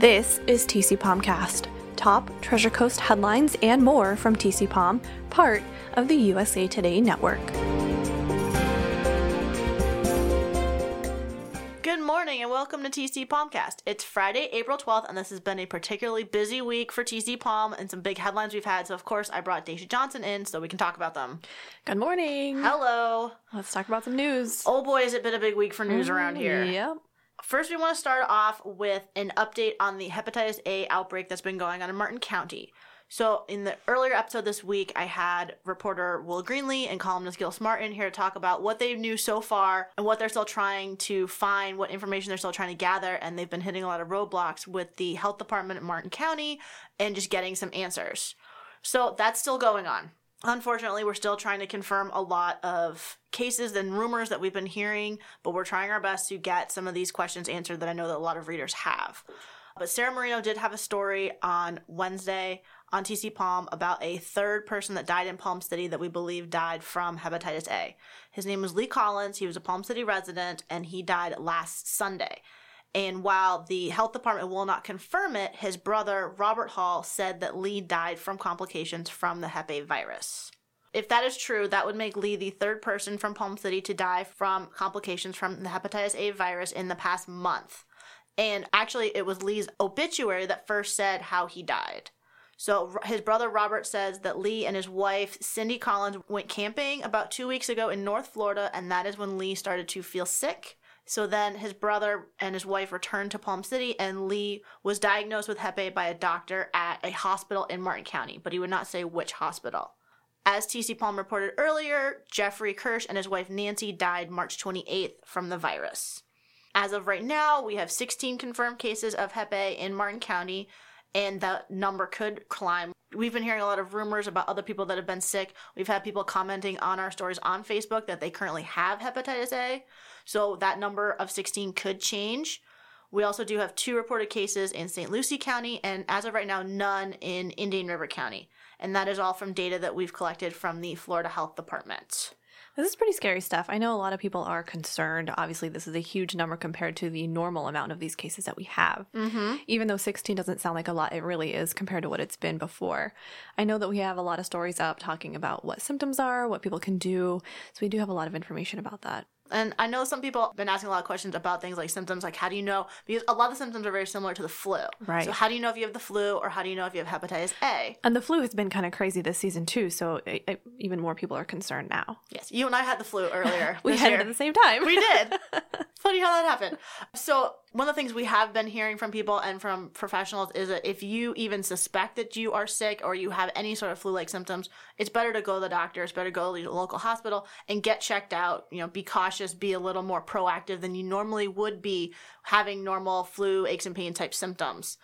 This is TC Palmcast, top Treasure Coast headlines and more from TC Palm, part of the USA Today network. Good morning and welcome to TC Palmcast. It's Friday, April 12th, and this has been a particularly busy week for TC Palm and some big headlines we've had. So, of course, I brought Dacia Johnson in so we can talk about them. Good morning. Hello. Let's talk about some news. Oh boy, has it been a big week for news around here. Mm, yep. First, we want to start off with an update on the hepatitis A outbreak that's been going on in Martin County. So, in the earlier episode this week, I had reporter Will Greenlee and columnist Gil Martin here to talk about what they knew so far and what they're still trying to find, what information they're still trying to gather. And they've been hitting a lot of roadblocks with the health department in Martin County and just getting some answers. So, that's still going on. Unfortunately, we're still trying to confirm a lot of cases and rumors that we've been hearing, but we're trying our best to get some of these questions answered that I know that a lot of readers have. But Sarah Marino did have a story on Wednesday on TC Palm about a third person that died in Palm City that we believe died from hepatitis A. His name was Lee Collins. He was a Palm City resident and he died last Sunday. And while the health department will not confirm it, his brother, Robert Hall, said that Lee died from complications from the Hep A virus. If that is true, that would make Lee the third person from Palm City to die from complications from the hepatitis A virus in the past month. And actually, it was Lee's obituary that first said how he died. So his brother Robert says that Lee and his wife Cindy Collins went camping about two weeks ago in North Florida, and that is when Lee started to feel sick. So then his brother and his wife returned to Palm City, and Lee was diagnosed with Hep A by a doctor at a hospital in Martin County, but he would not say which hospital. As TC Palm reported earlier, Jeffrey Kirsch and his wife Nancy died March 28th from the virus. As of right now, we have 16 confirmed cases of Hep A in Martin County, and that number could climb. We've been hearing a lot of rumors about other people that have been sick. We've had people commenting on our stories on Facebook that they currently have hepatitis A. So that number of 16 could change. We also do have two reported cases in St. Lucie County, and as of right now, none in Indian River County. And that is all from data that we've collected from the Florida Health Department. This is pretty scary stuff. I know a lot of people are concerned. Obviously, this is a huge number compared to the normal amount of these cases that we have. Mm-hmm. Even though 16 doesn't sound like a lot, it really is compared to what it's been before. I know that we have a lot of stories up talking about what symptoms are, what people can do. So we do have a lot of information about that. And I know some people have been asking a lot of questions about things like symptoms, like how do you know? Because a lot of the symptoms are very similar to the flu. Right. So how do you know if you have the flu, or how do you know if you have hepatitis A? And the flu has been kind of crazy this season too, so it, it, even more people are concerned now. Yes, you and I had the flu earlier. we had year. it at the same time. We did. Funny how that happened. So one of the things we have been hearing from people and from professionals is that if you even suspect that you are sick or you have any sort of flu-like symptoms, it's better to go to the doctor. It's better to go to the local hospital and get checked out. You know, be cautious, be a little more proactive than you normally would be having normal flu, aches and pain type symptoms.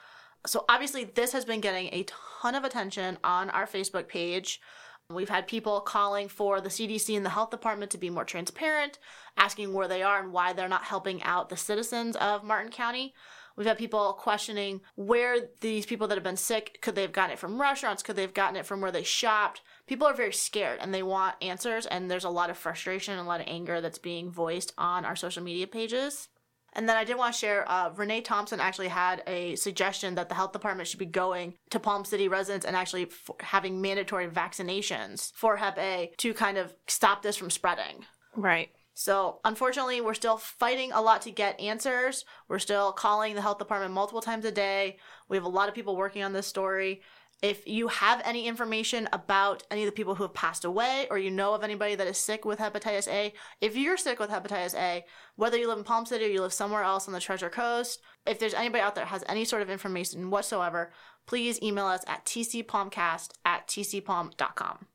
So obviously, this has been getting a ton of attention on our Facebook page. We've had people calling for the CDC and the health department to be more transparent, asking where they are and why they're not helping out the citizens of Martin County. We've had people questioning where these people that have been sick could they have gotten it from restaurants? Could they have gotten it from where they shopped? People are very scared and they want answers, and there's a lot of frustration and a lot of anger that's being voiced on our social media pages. And then I did want to share uh, Renee Thompson actually had a suggestion that the health department should be going to Palm City residents and actually f- having mandatory vaccinations for Hep A to kind of stop this from spreading. Right. So, unfortunately, we're still fighting a lot to get answers. We're still calling the health department multiple times a day. We have a lot of people working on this story. If you have any information about any of the people who have passed away, or you know of anybody that is sick with hepatitis A, if you're sick with hepatitis A, whether you live in Palm City or you live somewhere else on the Treasure Coast, if there's anybody out there that has any sort of information whatsoever, please email us at tcpalmcast at tcpalm.com.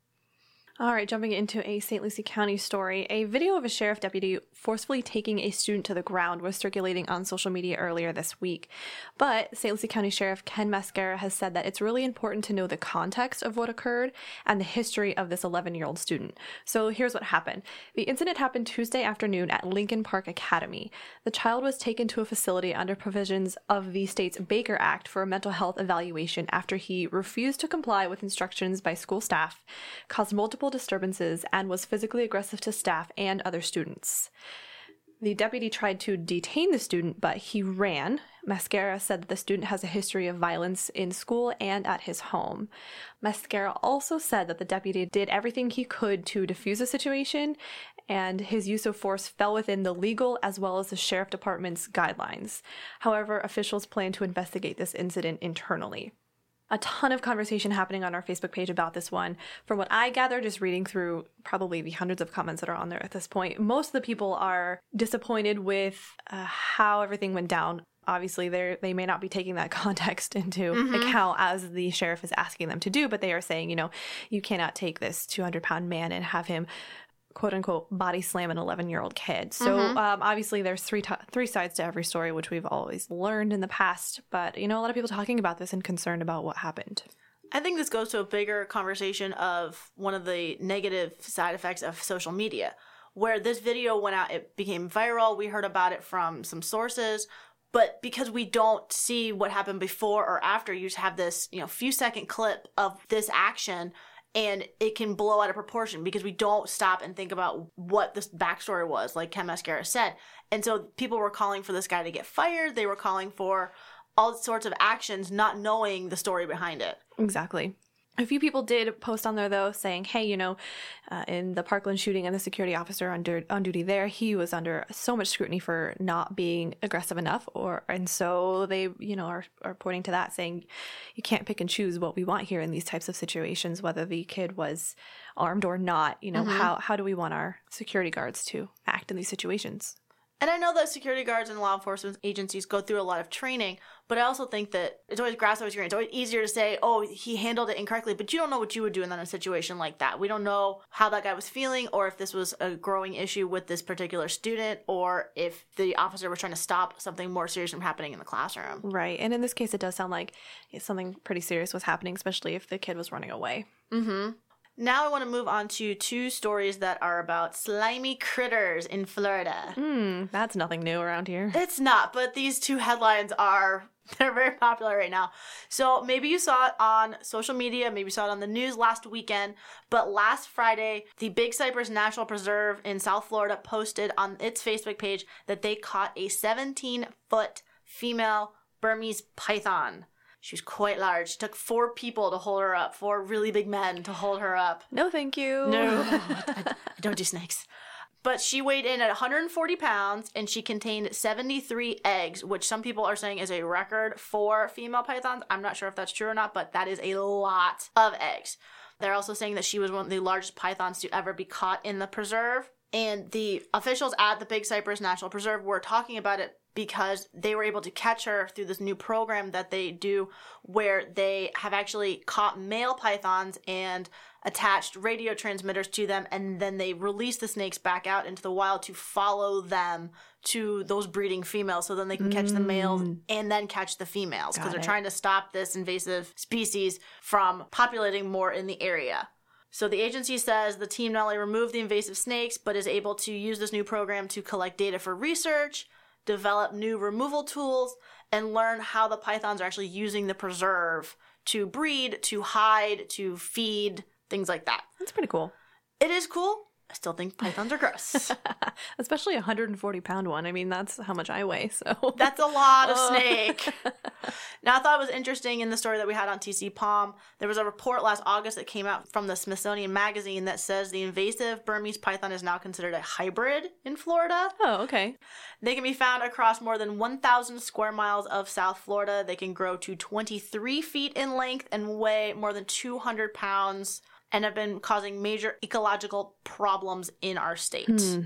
All right, jumping into a St. Lucie County story. A video of a sheriff deputy forcefully taking a student to the ground was circulating on social media earlier this week. But St. Lucie County Sheriff Ken Mascara has said that it's really important to know the context of what occurred and the history of this 11 year old student. So here's what happened the incident happened Tuesday afternoon at Lincoln Park Academy. The child was taken to a facility under provisions of the state's Baker Act for a mental health evaluation after he refused to comply with instructions by school staff, caused multiple disturbances, and was physically aggressive to staff and other students. The deputy tried to detain the student, but he ran Mascara said that the student has a history of violence in school and at his home. Mascara also said that the deputy did everything he could to defuse the situation, and his use of force fell within the legal as well as the sheriff department's guidelines. However, officials plan to investigate this incident internally a ton of conversation happening on our Facebook page about this one. From what I gather, just reading through probably the hundreds of comments that are on there at this point, most of the people are disappointed with uh, how everything went down. Obviously, they they may not be taking that context into mm-hmm. account as the sheriff is asking them to do, but they are saying, you know, you cannot take this 200 pound man and have him quote unquote body slam an 11 year old kid. So mm-hmm. um, obviously there's three t- three sides to every story, which we've always learned in the past. But you know, a lot of people talking about this and concerned about what happened. I think this goes to a bigger conversation of one of the negative side effects of social media, where this video went out, it became viral. We heard about it from some sources. But because we don't see what happened before or after, you just have this, you know, few second clip of this action and it can blow out of proportion because we don't stop and think about what this backstory was, like Ken Mascara said. And so people were calling for this guy to get fired. They were calling for all sorts of actions, not knowing the story behind it. Exactly. A few people did post on there though, saying, "Hey, you know, uh, in the Parkland shooting, and the security officer under on duty there, he was under so much scrutiny for not being aggressive enough, or and so they, you know, are are pointing to that, saying, you can't pick and choose what we want here in these types of situations, whether the kid was armed or not. You know, mm-hmm. how how do we want our security guards to act in these situations?" And I know that security guards and law enforcement agencies go through a lot of training, but I also think that it's always grass always green. It's always easier to say, "Oh, he handled it incorrectly," but you don't know what you would do in a situation like that. We don't know how that guy was feeling, or if this was a growing issue with this particular student, or if the officer was trying to stop something more serious from happening in the classroom. Right, and in this case, it does sound like something pretty serious was happening, especially if the kid was running away. Mm-hmm. Now I want to move on to two stories that are about slimy critters in Florida. Hmm, that's nothing new around here. It's not, but these two headlines are they're very popular right now. So maybe you saw it on social media, maybe you saw it on the news last weekend, but last Friday, the Big Cypress National Preserve in South Florida posted on its Facebook page that they caught a 17 foot female Burmese python. She was quite large. She took four people to hold her up, four really big men to hold her up. No, thank you. No, I, I don't do snakes. But she weighed in at 140 pounds and she contained 73 eggs, which some people are saying is a record for female pythons. I'm not sure if that's true or not, but that is a lot of eggs. They're also saying that she was one of the largest pythons to ever be caught in the preserve. And the officials at the Big Cypress National Preserve were talking about it because they were able to catch her through this new program that they do where they have actually caught male pythons and attached radio transmitters to them and then they release the snakes back out into the wild to follow them to those breeding females so then they can catch the males mm. and then catch the females because they're trying to stop this invasive species from populating more in the area. So the agency says the team not only removed the invasive snakes but is able to use this new program to collect data for research develop new removal tools, and learn how the pythons are actually using the preserve to breed, to hide, to feed, things like that. That's pretty cool. It is cool. I still think pythons are gross. Especially a 140 pound one. I mean, that's how much I weigh, so. That's a lot of snake. now, I thought it was interesting in the story that we had on TC Palm. There was a report last August that came out from the Smithsonian Magazine that says the invasive Burmese python is now considered a hybrid in Florida. Oh, okay. They can be found across more than 1,000 square miles of South Florida. They can grow to 23 feet in length and weigh more than 200 pounds and have been causing major ecological problems in our state. Hmm.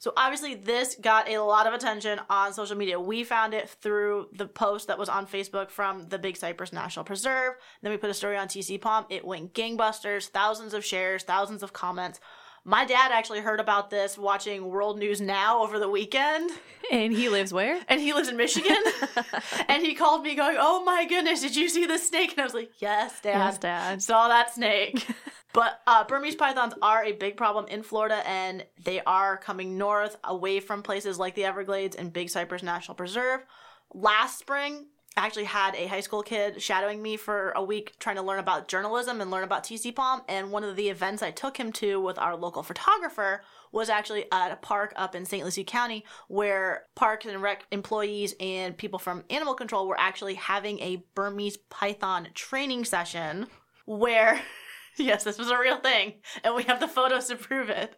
So obviously this got a lot of attention on social media. We found it through the post that was on Facebook from the Big Cypress National Preserve. Then we put a story on TC Palm. It went gangbusters, thousands of shares, thousands of comments. My dad actually heard about this watching World News Now over the weekend. And he lives where? And he lives in Michigan. and he called me going, Oh my goodness, did you see the snake? And I was like, Yes, dad. Yes, dad. Saw that snake. But uh, Burmese pythons are a big problem in Florida, and they are coming north away from places like the Everglades and Big Cypress National Preserve. Last spring, I actually had a high school kid shadowing me for a week trying to learn about journalism and learn about TC Palm. And one of the events I took him to with our local photographer was actually at a park up in St. Lucie County where parks and rec employees and people from animal control were actually having a Burmese python training session where Yes, this was a real thing, and we have the photos to prove it.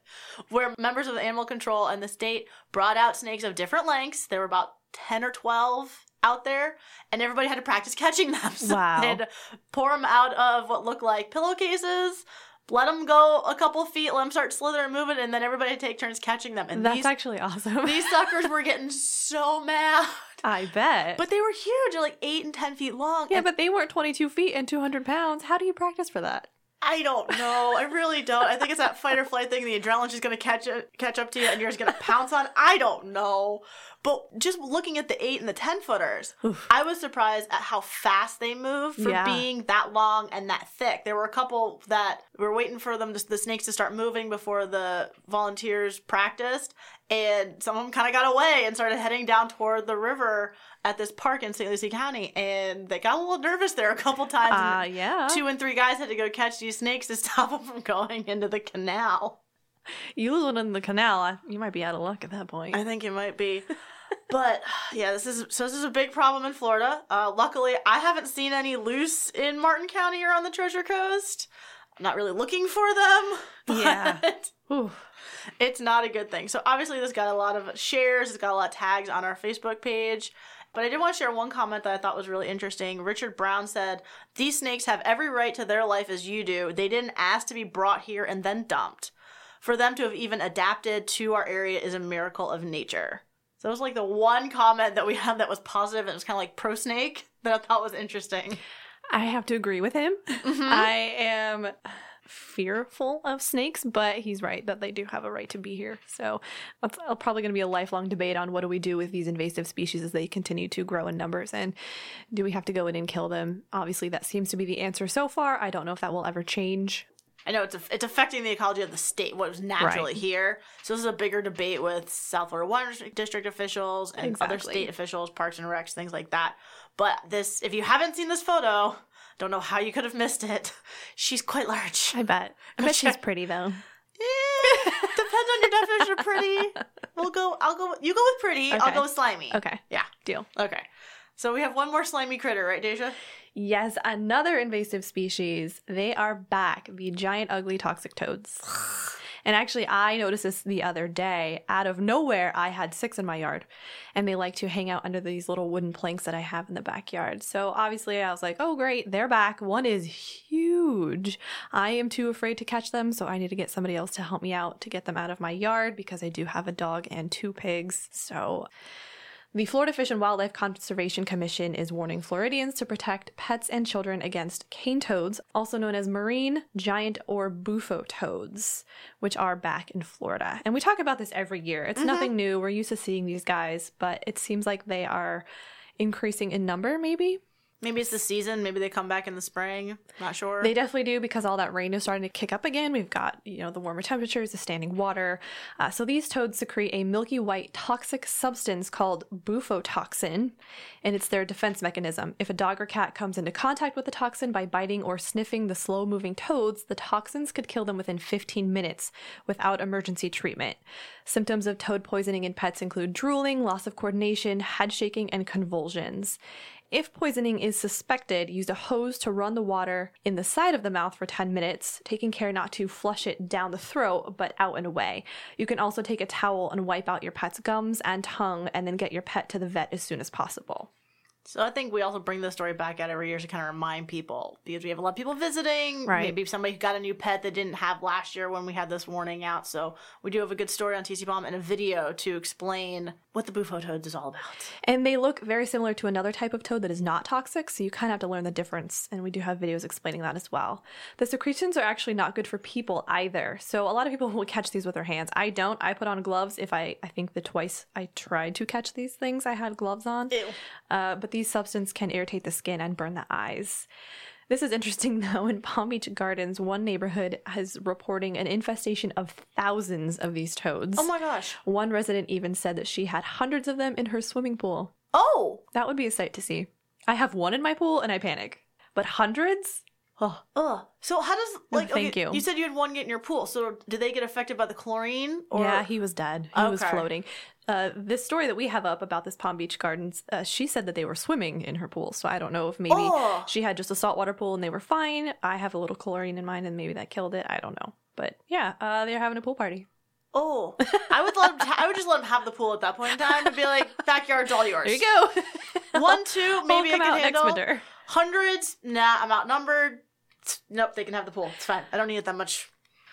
Where members of the animal control and the state brought out snakes of different lengths. There were about 10 or 12 out there, and everybody had to practice catching them. So Wow. They had to pour them out of what looked like pillowcases, let them go a couple feet, let them start slithering and moving, and then everybody take turns catching them. And That's these, actually awesome. these suckers were getting so mad. I bet. But they were huge. They're like 8 and 10 feet long. yeah, and but they weren't 22 feet and 200 pounds. How do you practice for that? I don't know. I really don't. I think it's that fight or flight thing. The adrenaline's just gonna catch catch up to you, and you're just gonna pounce on. I don't know. But just looking at the eight and the ten footers, Oof. I was surprised at how fast they moved for Yeah. being that long and that thick. There were a couple that were waiting for them, to, the snakes, to start moving before the volunteers practiced, and some of them kind of got away and started heading down toward the river at this park in St. Lucie County, and they got a little nervous there a couple times. Uh, and yeah. two and three guys had to go catch these snakes to stop them from going into the canal. You lose one in the canal, you might be out of luck at that point. I think it might be. But yeah, this is so this is a big problem in Florida. Uh, luckily, I haven't seen any loose in Martin County or on the Treasure Coast. I'm not really looking for them. Yeah. Ooh. it's not a good thing. So obviously, this got a lot of shares. It's got a lot of tags on our Facebook page. But I did want to share one comment that I thought was really interesting. Richard Brown said, These snakes have every right to their life as you do. They didn't ask to be brought here and then dumped. For them to have even adapted to our area is a miracle of nature. So it was like the one comment that we had that was positive and it was kind of like pro snake that I thought was interesting. I have to agree with him. I am fearful of snakes, but he's right that they do have a right to be here. So that's uh, probably going to be a lifelong debate on what do we do with these invasive species as they continue to grow in numbers and do we have to go in and kill them? Obviously, that seems to be the answer so far. I don't know if that will ever change. I know it's it's affecting the ecology of the state, what was naturally Right. here. So this is a bigger debate with South Florida Water District officials and other state officials, parks and recs, things like that. But this, if you haven't seen this photo, don't know how you could have missed it. She's quite large. I bet. I bet she's pretty though. Eh, depends on your definition of pretty. We'll go. I'll go. You go with pretty. I'll go with slimy. Okay, Yeah. deal. Okay. So we have one more slimy critter, right, Dacia? Yes, another invasive species. They are back, the giant ugly toxic toads. And actually, I noticed this the other day. Out of nowhere, I had six in my yard, and they like to hang out under these little wooden planks that I have in the backyard. So obviously, I was like, oh, great, they're back. One is huge. I am too afraid to catch them, so I need to get somebody else to help me out to get them out of my yard because I do have a dog and two pigs. So the Florida Fish and Wildlife Conservation Commission is warning Floridians to protect pets and children against cane toads, also known as marine, giant, or bufo toads, which are back in Florida. And we talk about this every year. It's mm-hmm. nothing new. We're used to seeing these guys, but it seems like they are increasing in number, maybe. Maybe it's the season. Maybe they come back in the spring. Not sure. They definitely do because all that rain is starting to kick up again. We've got, you know, the warmer temperatures, the standing water. Uh, so these toads secrete a milky white toxic substance called bufotoxin, and it's their defense mechanism. If a dog or cat comes into contact with the toxin by biting or sniffing the slow moving toads, the toxins could kill them within 15 minutes without emergency treatment. Symptoms of toad poisoning in pets include drooling, loss of coordination, head shaking, and convulsions. If poisoning is suspected, use a hose to run the water in the side of the mouth for 10 minutes, taking care not to flush it down the throat, but out and away. You can also take a towel and wipe out your pet's gums and tongue, and then get your pet to the vet as soon as possible. So I think we also bring this story back out every year to kind of remind people because we have a lot of people visiting. Right. Maybe somebody who got a new pet that didn't have last year when we had this warning out. So we do have a good story on TC Palm and a video to explain what the bufo toads is all about. And they look very similar to another type of toad that is not toxic, so you kind of have to learn the difference. And we do have videos explaining that as well. The secretions are actually not good for people either. So a lot of people will catch these with their hands. I don't. I put on gloves. If I, I think the twice I tried to catch these things, I had gloves on. Ew. Uh, but these substances can irritate the skin and burn the eyes. This is interesting though. In Palm Beach Gardens, one neighborhood is reporting an infestation of thousands of these toads. Oh my gosh. One resident even said that she had hundreds of them in her swimming pool. Oh. That would be a sight to see. I have one in my pool and I panic. But hundreds? Oh, Ugh. So how does like thank okay, you. You said you had one get in your pool. So did they get affected by the chlorine? Or yeah, he was dead. He was floating. Uh, this story that we have up about this Palm Beach Gardens, uh, she said that they were swimming in her pool. So I don't know if maybe Oh. she had just a saltwater pool and they were fine. I have a little chlorine in mine and maybe that killed it. I don't know. But yeah, uh, they're having a pool party. Oh, I would let him. I would just let him have the pool at that point in time and be like, "Backyard's all yours." There you go. One, two, maybe I can out handle. next winter. Hundreds, nah, I'm outnumbered. Nope, they can have the pool. It's fine. I don't need it that much.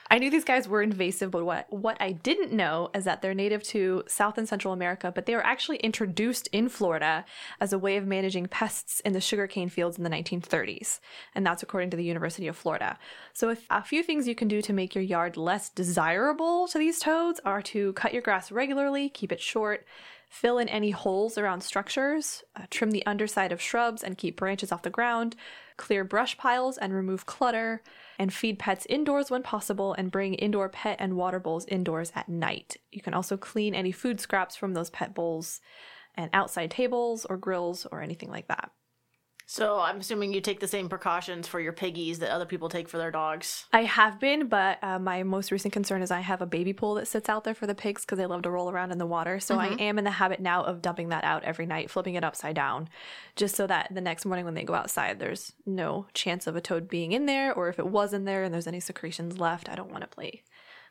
I knew these guys were invasive, but what what I didn't know is that they're native to South and Central America, but they were actually introduced in Florida as a way of managing pests in the sugarcane fields in the 1930s, and that's according to the University of Florida. So, if, a few things you can do to make your yard less desirable to these toads are to cut your grass regularly, keep it short. Fill in any holes around structures, uh, trim the underside of shrubs and keep branches off the ground, clear brush piles and remove clutter, and feed pets indoors when possible and bring indoor pet and water bowls indoors at night. You can also clean any food scraps from those pet bowls and outside tables or grills or anything like that. So I'm assuming you take the same precautions for your piggies that other people take for their dogs. I have been, but uh, my most recent concern is I have a baby pool that sits out there for the pigs because they love to roll around in the water. So I am in the habit now of dumping that out every night, flipping it upside down, just so that the next morning when they go outside, there's no chance of a toad being in there, or if it was in there and there's any secretions left, I don't want to play.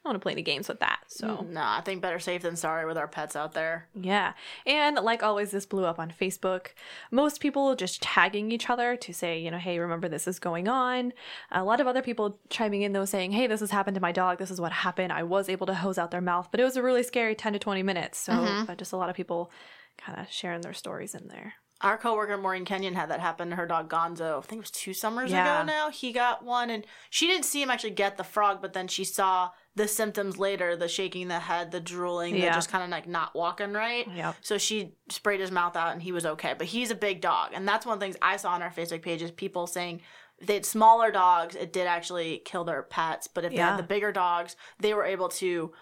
I want to play any games with that. So. Nah, I think better safe than sorry with our pets out there. Yeah. And like always, this blew up on Facebook. Most people just tagging each other to say, you know, hey, remember this is going on. A lot of other people chiming in, though, saying, hey, this has happened to my dog. This is what happened. I was able to hose out their mouth, but it was a really scary 10 to 20 minutes. So uh, just a lot of people kind of sharing their stories in there. Our coworker Maureen Kenyon had that happen to her dog Gonzo. I think it was two summers Yeah. ago now. He got one and she didn't see him actually get the frog, but then she saw the symptoms later, the shaking the head, the drooling, the Yeah. just kind of like not walking right. Yep. So she sprayed his mouth out and he was okay. But he's a big dog. And that's one of the things I saw on our Facebook page is people saying that smaller dogs, it did actually kill their pets. But if they had the bigger dogs, they were able to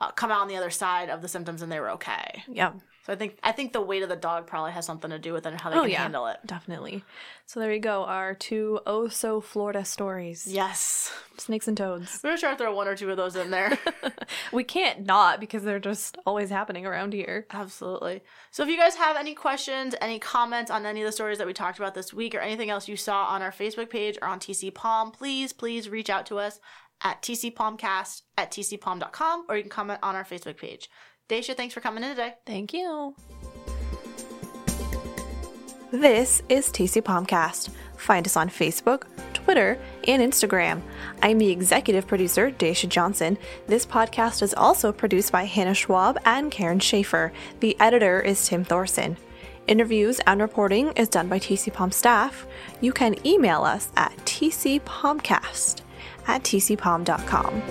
uh, come out on the other side of the symptoms and they were okay. Yep. So I think I think the weight of the dog probably has something to do with it and how they Oh, can yeah. handle it. Definitely. So there you go. Our two oh so Florida stories Yes. snakes and toads. We're gonna try to throw one or two of those in there. We can't not because they're just always happening around here. Absolutely. So if you guys have any questions, any comments on any of the stories that we talked about this week, or anything else you saw on our Facebook page or on TC Palm, please, please reach out to us at tcpalmcast at tcpalm.com or you can comment on our Facebook page. Dacia, thanks for coming in today. Thank you. This is TC Palmcast. Find us on Facebook, Twitter, and Instagram. I'm the executive producer, Dacia Johnson. This podcast is also produced by Hannah Schwab and Karen Schaefer. The editor is Tim Thorson. Interviews and reporting is done by TC Palm staff. You can email us at tcpalmcast at tcpalm.com.